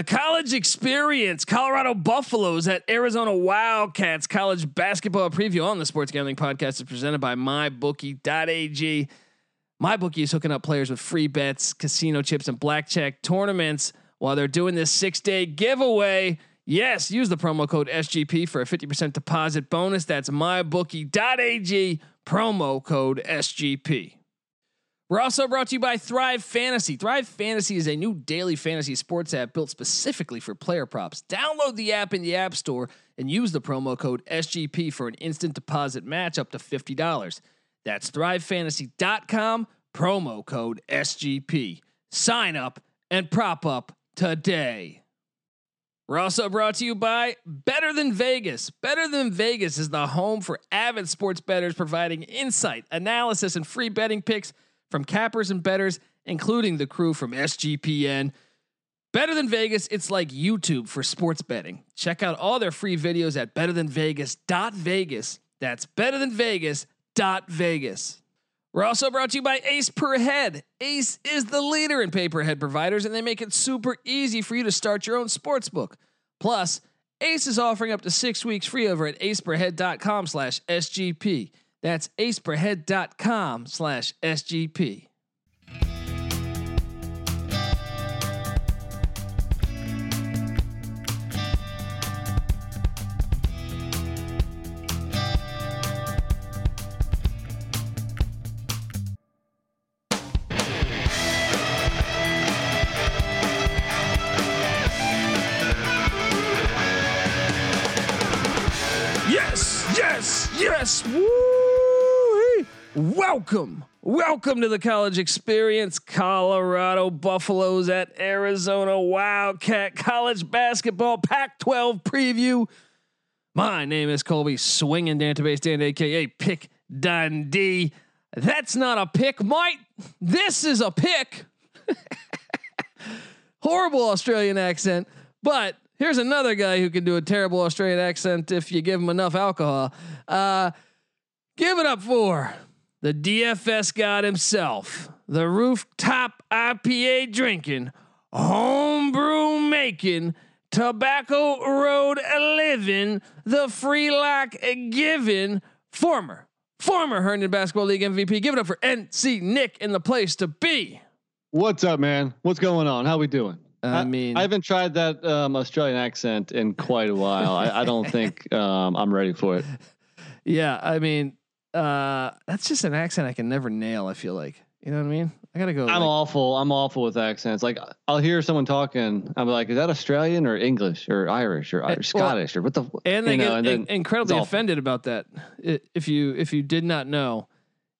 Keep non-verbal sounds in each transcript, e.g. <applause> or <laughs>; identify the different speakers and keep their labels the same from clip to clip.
Speaker 1: The college experience, Colorado Buffaloes at Arizona Wildcats college basketball preview on the Sports Gambling Podcast is presented by MyBookie.ag. MyBookie is hooking up players with free bets, casino chips, and blackjack tournaments while they're doing this six day giveaway. Yes, use the promo code SGP for a 50% deposit bonus. That's mybookie.ag, promo code SGP. We're also brought to you by Thrive Fantasy. Thrive Fantasy is a new daily fantasy sports app built specifically for player props. Download the app in the App Store and use the promo code SGP for an instant deposit match up to $50. That's thrivefantasy.com, promo code SGP. Sign up and prop up today. We're also brought to you by Better Than Vegas. Better Than Vegas is the home for avid sports bettors providing insight, analysis, and free betting picks from cappers and bettors, including the crew from SGPN. Better Than Vegas, it's like YouTube for sports betting. Check out all their free videos at betterthanvegas.vegas. That's betterthanvegas.vegas. We're also brought to you by Ace Per Head. Ace is the leader in pay-per-head providers, and they make it super easy for you to start your own sports book. Plus, Ace is offering up to six weeks free over at aceperhead.com slash SGP. That's aceperhead.com slash SGP. Yes, yes, yes. Woo! Welcome. Welcome to the college experience. Colorado Buffaloes at Arizona Wildcat College Basketball Pac 12 preview. My name is Colby Swinging Database Dan, aka Pick Dundee. That's not a pick, Mike. This is a pick. <laughs> Horrible Australian accent, but here's another guy who can do a terrible Australian accent if you give him enough alcohol. Uh, give it up for the DFS god himself, the rooftop IPA drinking, homebrew making, tobacco road living, the free lock giving, former, former Herndon Basketball League MVP. Give it up for NC Nick in the place to be.
Speaker 2: What's up, man? What's going on? How we doing?
Speaker 1: I mean,
Speaker 2: I haven't tried that um, Australian accent in quite a while. I, I don't think <laughs> um, I'm ready for it.
Speaker 1: yeah, I mean, uh, that's just an accent I can never nail. I feel like, you know what I mean? I gotta go.
Speaker 2: I'm
Speaker 1: like-
Speaker 2: awful. I'm awful with accents. Like I'll hear someone talking. I'm like, is that Australian or English or Irish or,
Speaker 1: Eh,
Speaker 2: or Scottish or what the?
Speaker 1: and they
Speaker 2: you know,
Speaker 1: get
Speaker 2: and
Speaker 1: incredibly offended about that. If you if you did not know,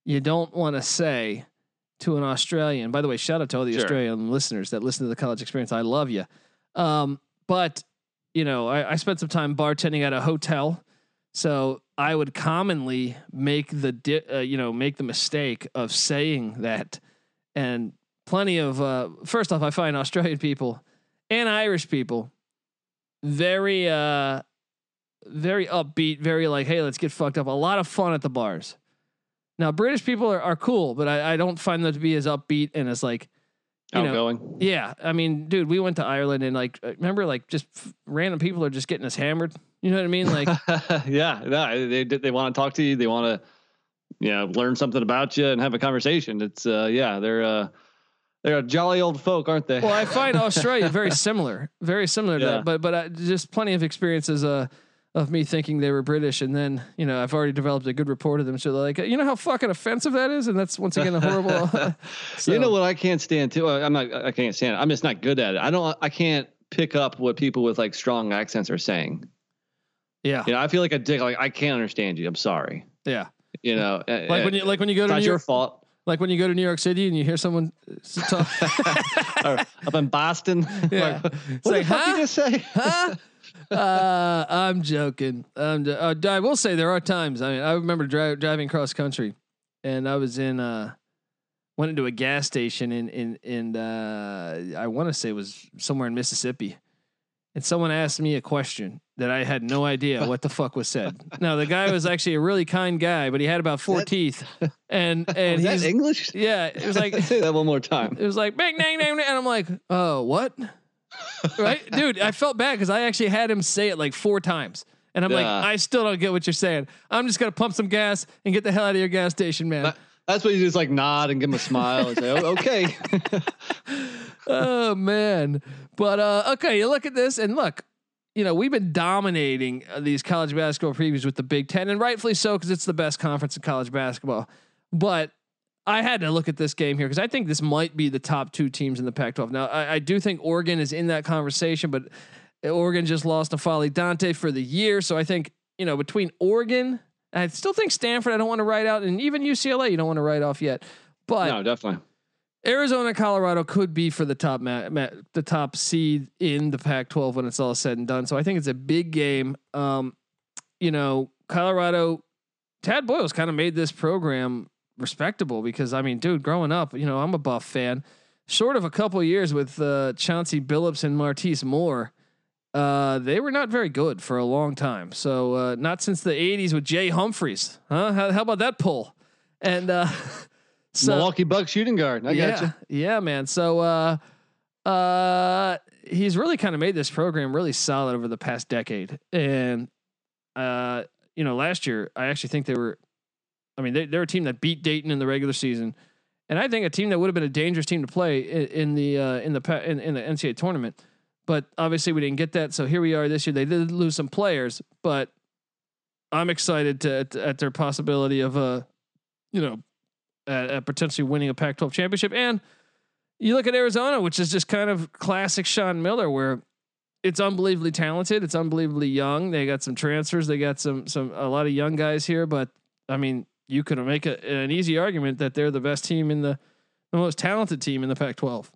Speaker 1: you don't want to say to an Australian. By the way, shout out to all the
Speaker 2: Sure.
Speaker 1: Australian listeners that listen to the college experience. I love you. Um, but you know, I, I spent some time bartending at a hotel, so I would commonly make the di- uh, you know make the mistake of saying that, and plenty of uh, first off, I find <laughs> Australian people and Irish people very uh very upbeat, very like, hey, let's get fucked up. A lot of fun at the bars. Now, British people are, are cool, but I, I don't find them to be as upbeat and as like, you know,
Speaker 2: outgoing.
Speaker 1: yeah. I mean, dude, we went to Ireland and like, uh, remember, like, just f- random people are just getting us hammered. You know what I mean? Like, <laughs>
Speaker 2: yeah, no, they they want to talk to you. They want to, you know, learn something about you and have a conversation. It's uh, yeah, they're uh, they're a jolly old folk, aren't they?
Speaker 1: well, I find <laughs> Australia very similar, very similar to
Speaker 2: Yeah.
Speaker 1: that. But but uh, just plenty of experiences uh, of me thinking they were British, and then you know I've already developed a good rapport of them. So they're like, you know how fucking offensive that is, and that's once again a horrible. so, <laughs> <laughs>
Speaker 2: you know what I can't stand too. uh, I'm not. I can't stand it. I'm just not good at it. I don't. I can't pick up what people with like strong accents are saying.
Speaker 1: Yeah,
Speaker 2: You know, I feel like a dick. Like I can't understand you. I'm sorry.
Speaker 1: yeah.
Speaker 2: You know, uh,
Speaker 1: Like when you like when you go to
Speaker 2: not
Speaker 1: New
Speaker 2: your
Speaker 1: York,
Speaker 2: fault.
Speaker 1: like when you go to New York City and you hear someone talk. <laughs>
Speaker 2: Up in Boston.
Speaker 1: Yeah.
Speaker 2: like, what
Speaker 1: like,
Speaker 2: the fuck
Speaker 1: huh?
Speaker 2: you just say?
Speaker 1: huh? Uh, I'm joking. I'm jo- uh, I will say there are times. I mean, I remember dri- driving cross country, and I was in uh, went into a gas station in in in uh, I want to say it was somewhere in Mississippi, and someone asked me a question that I had no idea <laughs> what the fuck was said. Now the guy was actually a really kind guy, but he had about four
Speaker 2: that- <laughs>
Speaker 1: teeth, and and
Speaker 2: Was that
Speaker 1: he's
Speaker 2: English?
Speaker 1: yeah, it was like <laughs>
Speaker 2: say that one more time.
Speaker 1: it was like bang dang, dang," and I'm like, oh what? <laughs> right, dude. I felt bad because I actually had him say it like four times. And I'm like, I still don't get what you're saying. I'm just gonna pump some gas and get the hell out of your gas station, man.
Speaker 2: That- That's what you just like nod and give him a smile and say, oh, okay. <laughs>
Speaker 1: oh man. But uh okay, you look at this and look, you know, we've been dominating uh, these college basketball previews with the Big 10 and rightfully so cuz it's the best conference in college basketball. But I had to look at this game here because I think this might be the top two teams in the Pac-12. Now, I, I do think Oregon is in that conversation, but Oregon just lost to N'Faly Dante for the year, so I think you know between Oregon, I still think Stanford. I don't want to write out, and even UCLA, you don't want to write off yet. But
Speaker 2: no, definitely.
Speaker 1: Arizona, Colorado could be for the top ma- ma- the top seed in the Pac-12 when it's all said and done. So I think it's a big game. Um, you know, Colorado, Tad Boyle's kind of made this program respectable because I mean, dude, growing up, you know, I'm a Buff fan. Short of a couple years with uh, Chauncey Billups and Martise Moore, uh, they were not very good for a long time. So uh, not since the '80s with Jay Humphries, huh? How, how about that pull? And uh, <laughs> so
Speaker 2: Milwaukee Bucks shooting guard. I
Speaker 1: yeah,
Speaker 2: got you.
Speaker 1: Yeah, man. So uh uh he's really kind of made this program really solid over the past decade. And uh, you know, last year I actually think they were I mean, they they're a team that beat Dayton in the regular season. And I think a team that would have been a dangerous team to play in, in the uh, in the in, in the NCAA tournament, but obviously we didn't get that. So here we are this year. They did lose some players, but I'm excited to, at, at their possibility of uh, you know, at, at potentially winning a Pac-12 championship. And you look at Arizona, which is just kind of classic Sean Miller, where it's unbelievably talented, it's unbelievably young. They got some transfers, they got some some a lot of young guys here, but I mean, you could make a, an easy argument that they're the best team in the the most talented team in the Pac-12.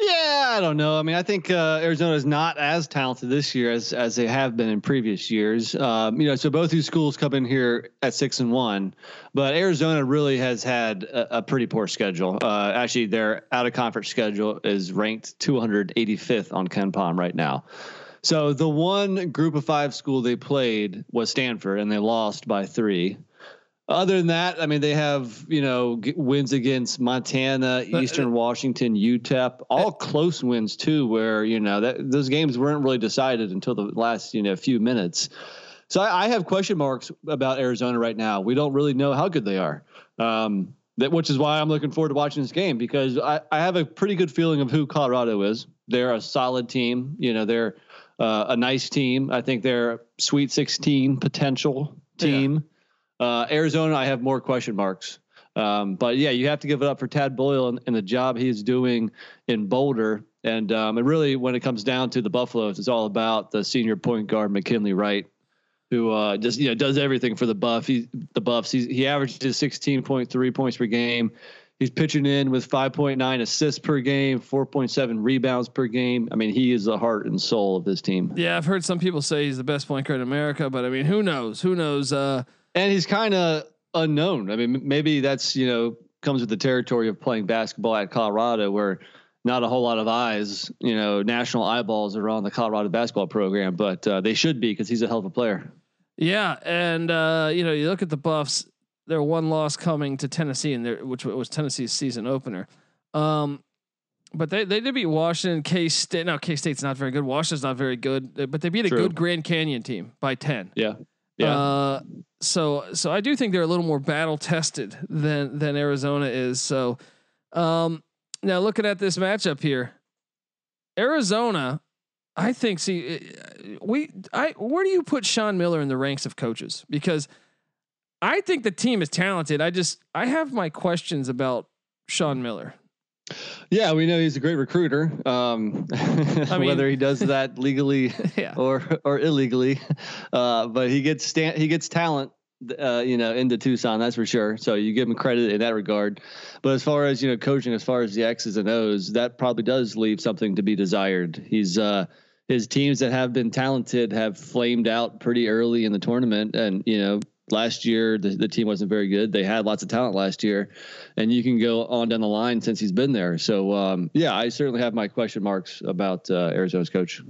Speaker 2: Yeah, I don't know. I mean, I think uh, Arizona is not as talented this year as as they have been in previous years. Um, you know, so both these schools come in here at six and one, but Arizona really has had a, a pretty poor schedule. Uh, actually, their out of conference schedule is ranked 285th on KenPom right now. So the one Group of Five school they played was Stanford, and they lost by three. Other than that, I mean, they have you know g- wins against Montana,
Speaker 1: But, uh,
Speaker 2: Eastern Washington, UTEP, all close wins too. Where you know that those games weren't really decided until the last you know few minutes. So I, I have question marks about Arizona right now. We don't really know how good they are. Um, that which is why I'm looking forward to watching this game because I, I have a pretty good feeling of who Colorado is. They're a solid team. You know, they're uh, a nice team. I think they're Sweet 16 potential team. Uh, Arizona, I have more question marks. Um, but yeah, you have to give it up for Tad Boyle and, and the job he's doing in Boulder. And um, and really, when it comes down to the Buffaloes, it's all about the senior point guard McKinley Wright, who uh, just you know does everything for the Buff. He, the Buffs. He's, he averages 16.3 points per game. He's pitching in with 5.9 assists per game, 4.7 rebounds per game. I mean, he is the heart and soul of this team.
Speaker 1: Yeah, I've heard some people say he's the best point guard in America, but I mean, who knows? Who knows? Uh,
Speaker 2: and he's kind of unknown. I mean, maybe that's you know comes with the territory of playing basketball at Colorado, where not a whole lot of eyes, you know, national eyeballs are on the Colorado basketball program, but uh, they should be because he's a hell of a player.
Speaker 1: Yeah, and uh, you know, you look at the Buffs. Their one loss coming to Tennessee, and their which was Tennessee's season opener. Um, but they they did beat Washington, K State. No, K State's not very good. Washington's not very good, but they beat a good Grand Canyon team by ten.
Speaker 2: Yeah, yeah.
Speaker 1: Uh, so so I do think they're a little more battle tested than than Arizona is. So um, now looking at this matchup here, Arizona, I think. See, uh, we I where do you put Sean Miller in the ranks of coaches? Because I think the team is talented. I just I have my questions about Sean Miller.
Speaker 2: Yeah, we know he's a great recruiter. Um, <laughs>
Speaker 1: mean-
Speaker 2: whether he does that <laughs> legally
Speaker 1: yeah.
Speaker 2: or or illegally, uh, but he gets he gets talent. Uh, you know, into Tucson, that's for sure. So you give him credit in that regard. But as far as you know, coaching, as far as the X's and O's, that probably does leave something to be desired. He's uh, his teams that have been talented have flamed out pretty early in the tournament, and you know, last year the, the team wasn't very good. They had lots of talent last year, and you can go on down the line since he's been there. So um, yeah, I certainly have my question marks about uh, Arizona's coach.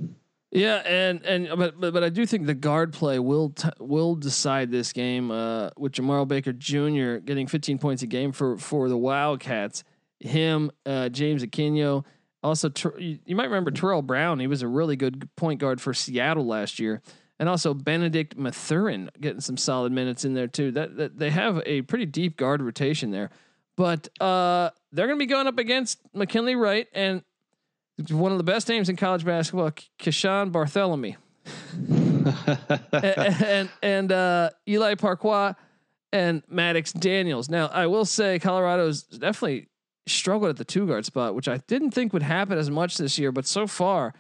Speaker 1: Yeah, and and but but, but I do think the guard play will t- will decide this game. Uh, with Jemarl Baker Jr. getting 15 points a game for for the Wildcats, him, uh, James Akinjo, Also, you might remember Terrell Brown. He was a really good point guard for Seattle last year, and also Benedict Mathurin getting some solid minutes in there too. That, that they have a pretty deep guard rotation there, but uh, they're going to be going up against McKinley Wright and one of the best names in college basketball, Keeshawn Barthelemy, and and, and uh, Eli Parquet and Maddox Daniels. Now, I will say Colorado's definitely struggled at the two guard spot, which I didn't think would happen as much this year, but so far,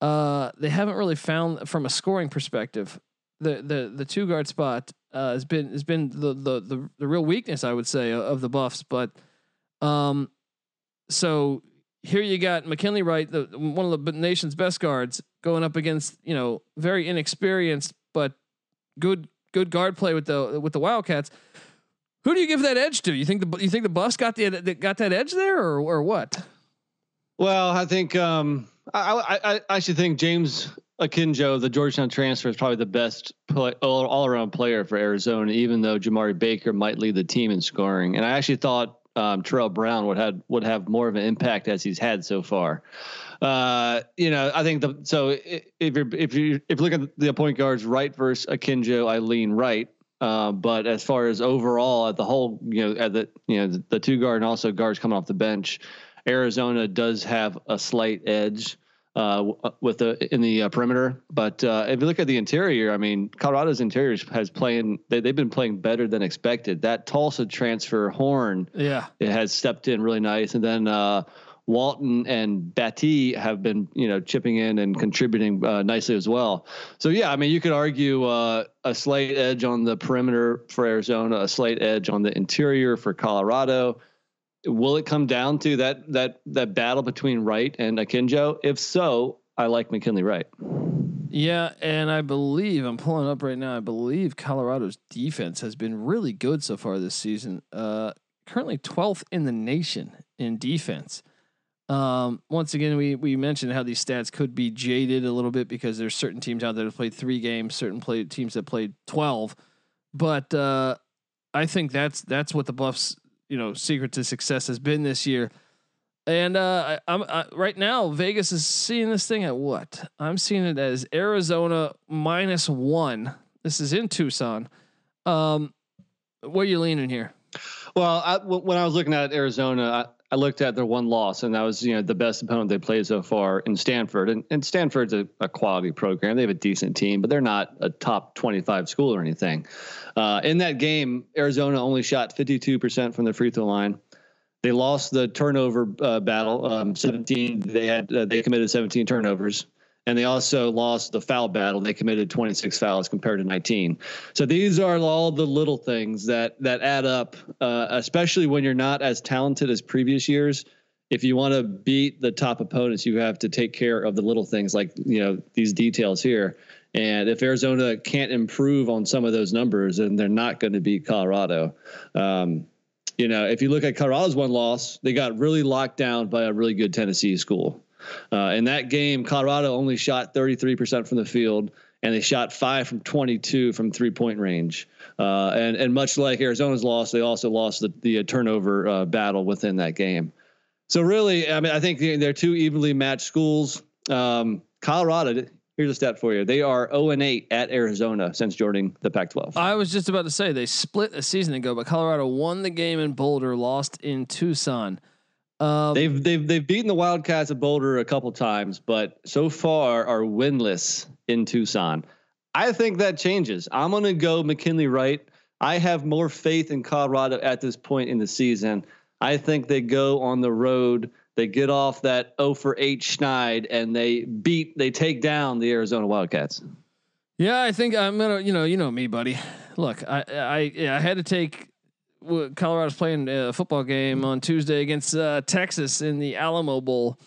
Speaker 1: uh, they haven't really found from a scoring perspective. The the the two guard spot uh, has been has been the, the the the real weakness I would say of the Buffs, but um, so here you got McKinley Wright, the one of the nation's best guards, going up against you know very inexperienced but good good guard play with the with the Wildcats. Who do you give that edge to? You think the you think the Buffs got the got that edge there, or or what?
Speaker 2: Well, I think um, I, I I actually think James Akinjo, the Georgetown transfer, is probably the best play, all, all around player for Arizona. Even though Jemarl Baker might lead the team in scoring, and I actually thought um, Terrell Brown would have would have more of an impact as he's had so far. Uh, you know, I think the so if you're if you if you look at the point guards, Wright versus Akinjo, I lean Wright. Uh, but as far as overall at the whole, you know, at the you know the, the two guard and also guards coming off the bench, Arizona does have a slight edge uh, with the in the uh, perimeter. But uh, if you look at the interior, I mean, Colorado's interior has playing. They, have been playing better than expected. That Tulsa transfer, Horne,
Speaker 1: yeah,
Speaker 2: it has stepped in really nice, and then uh, Walton and Battey have been, you know, chipping in and contributing uh, nicely as well. So yeah, I mean, you could argue uh, a slight edge on the perimeter for Arizona, a slight edge on the interior for Colorado. Will it come down to that that that battle between Wright and Akinjo? If so, I like McKinley Wright.
Speaker 1: Yeah, and I believe I'm pulling up right now. I believe Colorado's defense has been really good so far this season. Uh, currently 12th in the nation in defense. Um, once again, we we mentioned how these stats could be jaded a little bit because there's certain teams out there that played three games, certain play teams that played twelve. But uh, I think that's that's what the Buffs, you know, secret to success has been this year. And uh, I, am right now Vegas is seeing this thing at what? I'm seeing it as Arizona minus one. This is in Tucson. Um, where are you leaning here?
Speaker 2: Well, I, when I was looking at Arizona, I looked at their one loss, and that was you know the best opponent they played so far in Stanford. And, and Stanford's a, a quality program; they have a decent team, but they're not a top twenty-five school or anything. Uh, in that game, Arizona only shot fifty-two percent from the free throw line. They lost the turnover uh, battle. Um, Seventeen, they had uh, they committed seventeen turnovers and they also lost the foul battle. They committed 26 fouls compared to 19. So these are all the little things that that add up, uh, especially when you're not as talented as previous years. If you want to beat the top opponents, you have to take care of the little things like you know these details here. And if Arizona can't improve on some of those numbers, then they're not going to beat Colorado. Um, you know, if you look at Colorado's one loss, they got really locked down by a really good Tennessee school. Uh, in that game, Colorado only shot 33% from the field, and they shot five from 22 from three point range. Uh, and and much like Arizona's loss, they also lost the the turnover uh, battle within that game. So really, I mean, I think they're two evenly matched schools. Um, Colorado. Here's a stat for you. They are 0 and 8 at Arizona since joining the Pac-12.
Speaker 1: I was just about to say they split a season ago, but Colorado won the game in Boulder, lost in Tucson.
Speaker 2: Um, they've they've they've beaten the Wildcats of Boulder a couple times, but so far are winless in Tucson. I think that changes. I'm going to go McKinley Wright. I have more faith in Colorado at this point in the season. I think they go on the road. They get off that 0 for 8 Schneid and they beat, they take down the Arizona Wildcats.
Speaker 1: Yeah, I think I'm gonna. You know, you know me, buddy. Look, I I I had to take Colorado's playing a football game on Tuesday against uh, Texas in the Alamo Bowl,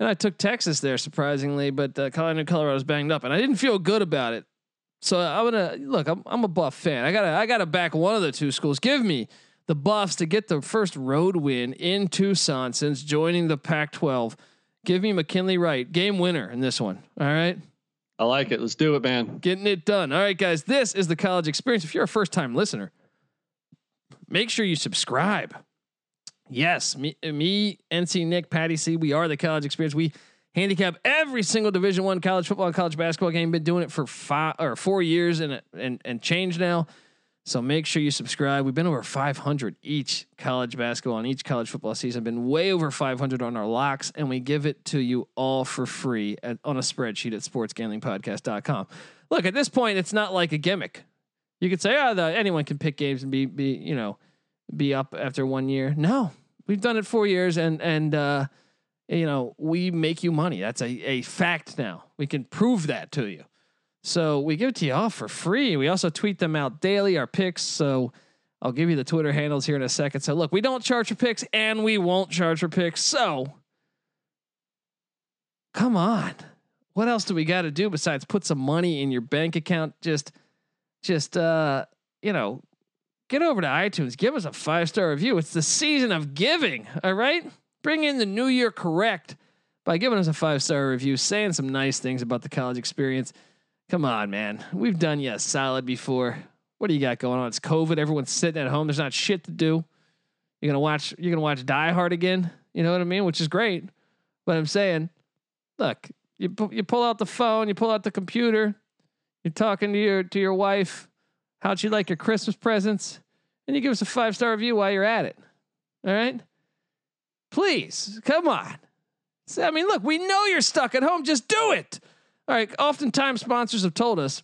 Speaker 1: and I took Texas there surprisingly, but uh, Colorado Colorado's banged up, and I didn't feel good about it. So I'm gonna look. I'm, I'm a Buff fan. I gotta I gotta back one of the two schools. Give me the Buffs to get the first road win in Tucson since joining the Pac-12. Give me McKinley Wright, game winner in this one. All right.
Speaker 2: I like it. Let's do it, man.
Speaker 1: Getting it done. All right, guys. This is the college experience. If you're a first time listener make sure you subscribe. Yes, me, me, NC Nick, Patty C. We are the college experience. We handicap every single Division One college football college basketball game. Been doing it for five or four years and and and change now. So make sure you subscribe. We've been over 500 each college basketball and each college football season. Been way over 500 on our locks, and we give it to you all for free at, on a spreadsheet at sportsgamblingpodcast.com. Look, at this point, it's not like a gimmick. You could say, oh, the, anyone can pick games and be be you know be up after one year. No, we've done it four years, and and uh, you know we make you money. That's a a fact now. We can prove that to you. So we give it to you all for free. We also tweet them out daily, our picks. So I'll give you the Twitter handles here in a second. So look, we don't charge for picks and we won't charge for picks. So come on. What else do we got to do besides put some money in your bank account? Just, just, uh, you know, get over to iTunes, give us a five star review. It's the season of giving. All right. Bring in the new year correct by giving us a five star review, saying some nice things about the college experience. Come on, man. We've done you a solid before. What do you got going on? It's COVID. Everyone's sitting at home. There's not shit to do. You're gonna watch. You're gonna watch Die Hard again. You know what I mean? Which is great. But I'm saying, look, you you pull out the phone, you pull out the computer, you're talking to your to your wife. How'd you like your Christmas presents? And you give us a five star review while you're at it. All right. Please, come on. I mean, look, we know you're stuck at home. Just do it. All right. Oftentimes, sponsors have told us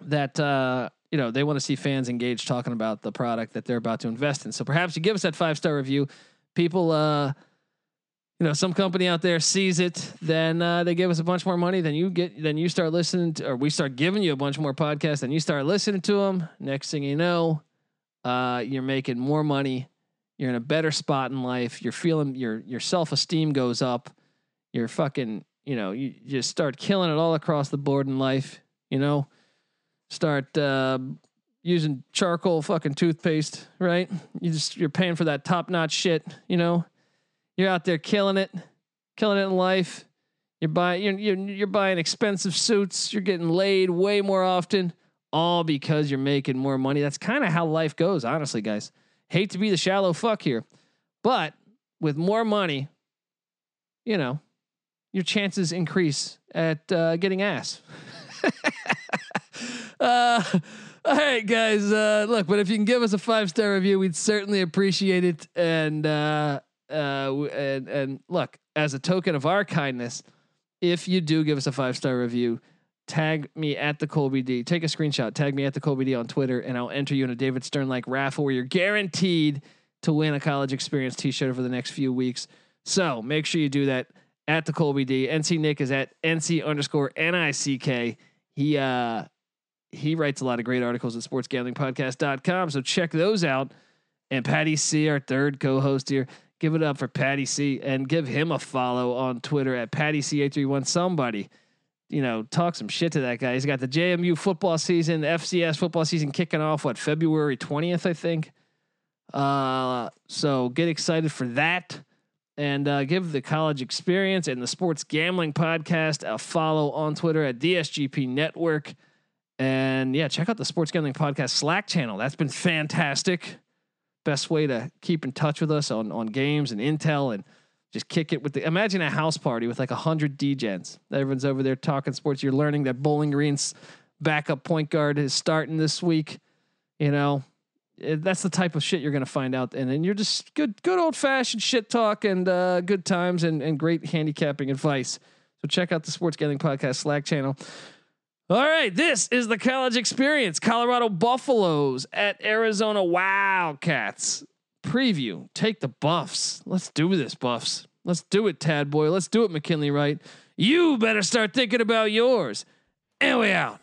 Speaker 1: that uh, you know they want to see fans engaged talking about the product that they're about to invest in. So perhaps you give us that five star review. People, uh, you know, some company out there sees it, then uh, they give us a bunch more money. Then you get, then you start listening, to, or we start giving you a bunch more podcasts. and you start listening to them. Next thing you know, uh, you're making more money. You're in a better spot in life. You're feeling your your self esteem goes up. You're fucking you know, you just start killing it all across the board in life, you know, start uh, using charcoal fucking toothpaste, right? You just you're paying for that top notch shit, you know. You're out there killing it, killing it in life. You're buying you're, you're you're buying expensive suits. You're getting laid way more often, all because you're making more money. That's kind of how life goes, honestly, guys. Hate to be the shallow fuck here, but with more money, you know, your chances increase at uh, getting ass. <laughs> uh, all right, guys. Uh, look, but if you can give us a five star review, we'd certainly appreciate it. And uh, and and look, as a token of our kindness, if you do give us a five star review, tag me at the Colby D. Take a screenshot, tag me at the Colby D on Twitter, and I'll enter you in a David Stern like raffle where you're guaranteed to win a college experience T-shirt over the next few weeks. So make sure you do that at the Colby D. NC Nick is at NC underscore N-I-C-K. He uh he writes a lot of great articles at sportsgamblingpodcast.com. So check those out. And Patty C, our third co-host here. Give it up for Patty C and give him a follow on Twitter at Patty C831. Somebody, you know, talk some shit to that guy. He's got the JMU football season, the FCS football season kicking off, what, February 20th, I think. Uh, so get excited for that and uh, give the college experience and the sports gambling podcast a follow on Twitter at DSGP Network. And yeah, check out the sports gambling podcast Slack channel. That's been fantastic. Best way to keep in touch with us on, on games and intel and just kick it with the imagine a house party with like a hundred DGens. Everyone's over there talking sports. You're learning that Bowling Green's backup point guard is starting this week. You know, that's the type of shit you're to find out and then you're just good good old fashioned shit talk and uh, good times and, and great handicapping advice so check out the sports gambling podcast slack channel all right this is the college experience. Colorado buffaloes at arizona wildcats. Preview. Take the buffs. Let's do this buffs. Let's do it Tad Boyle. Let's do it McKinley Wright you better start thinking about yours. And we out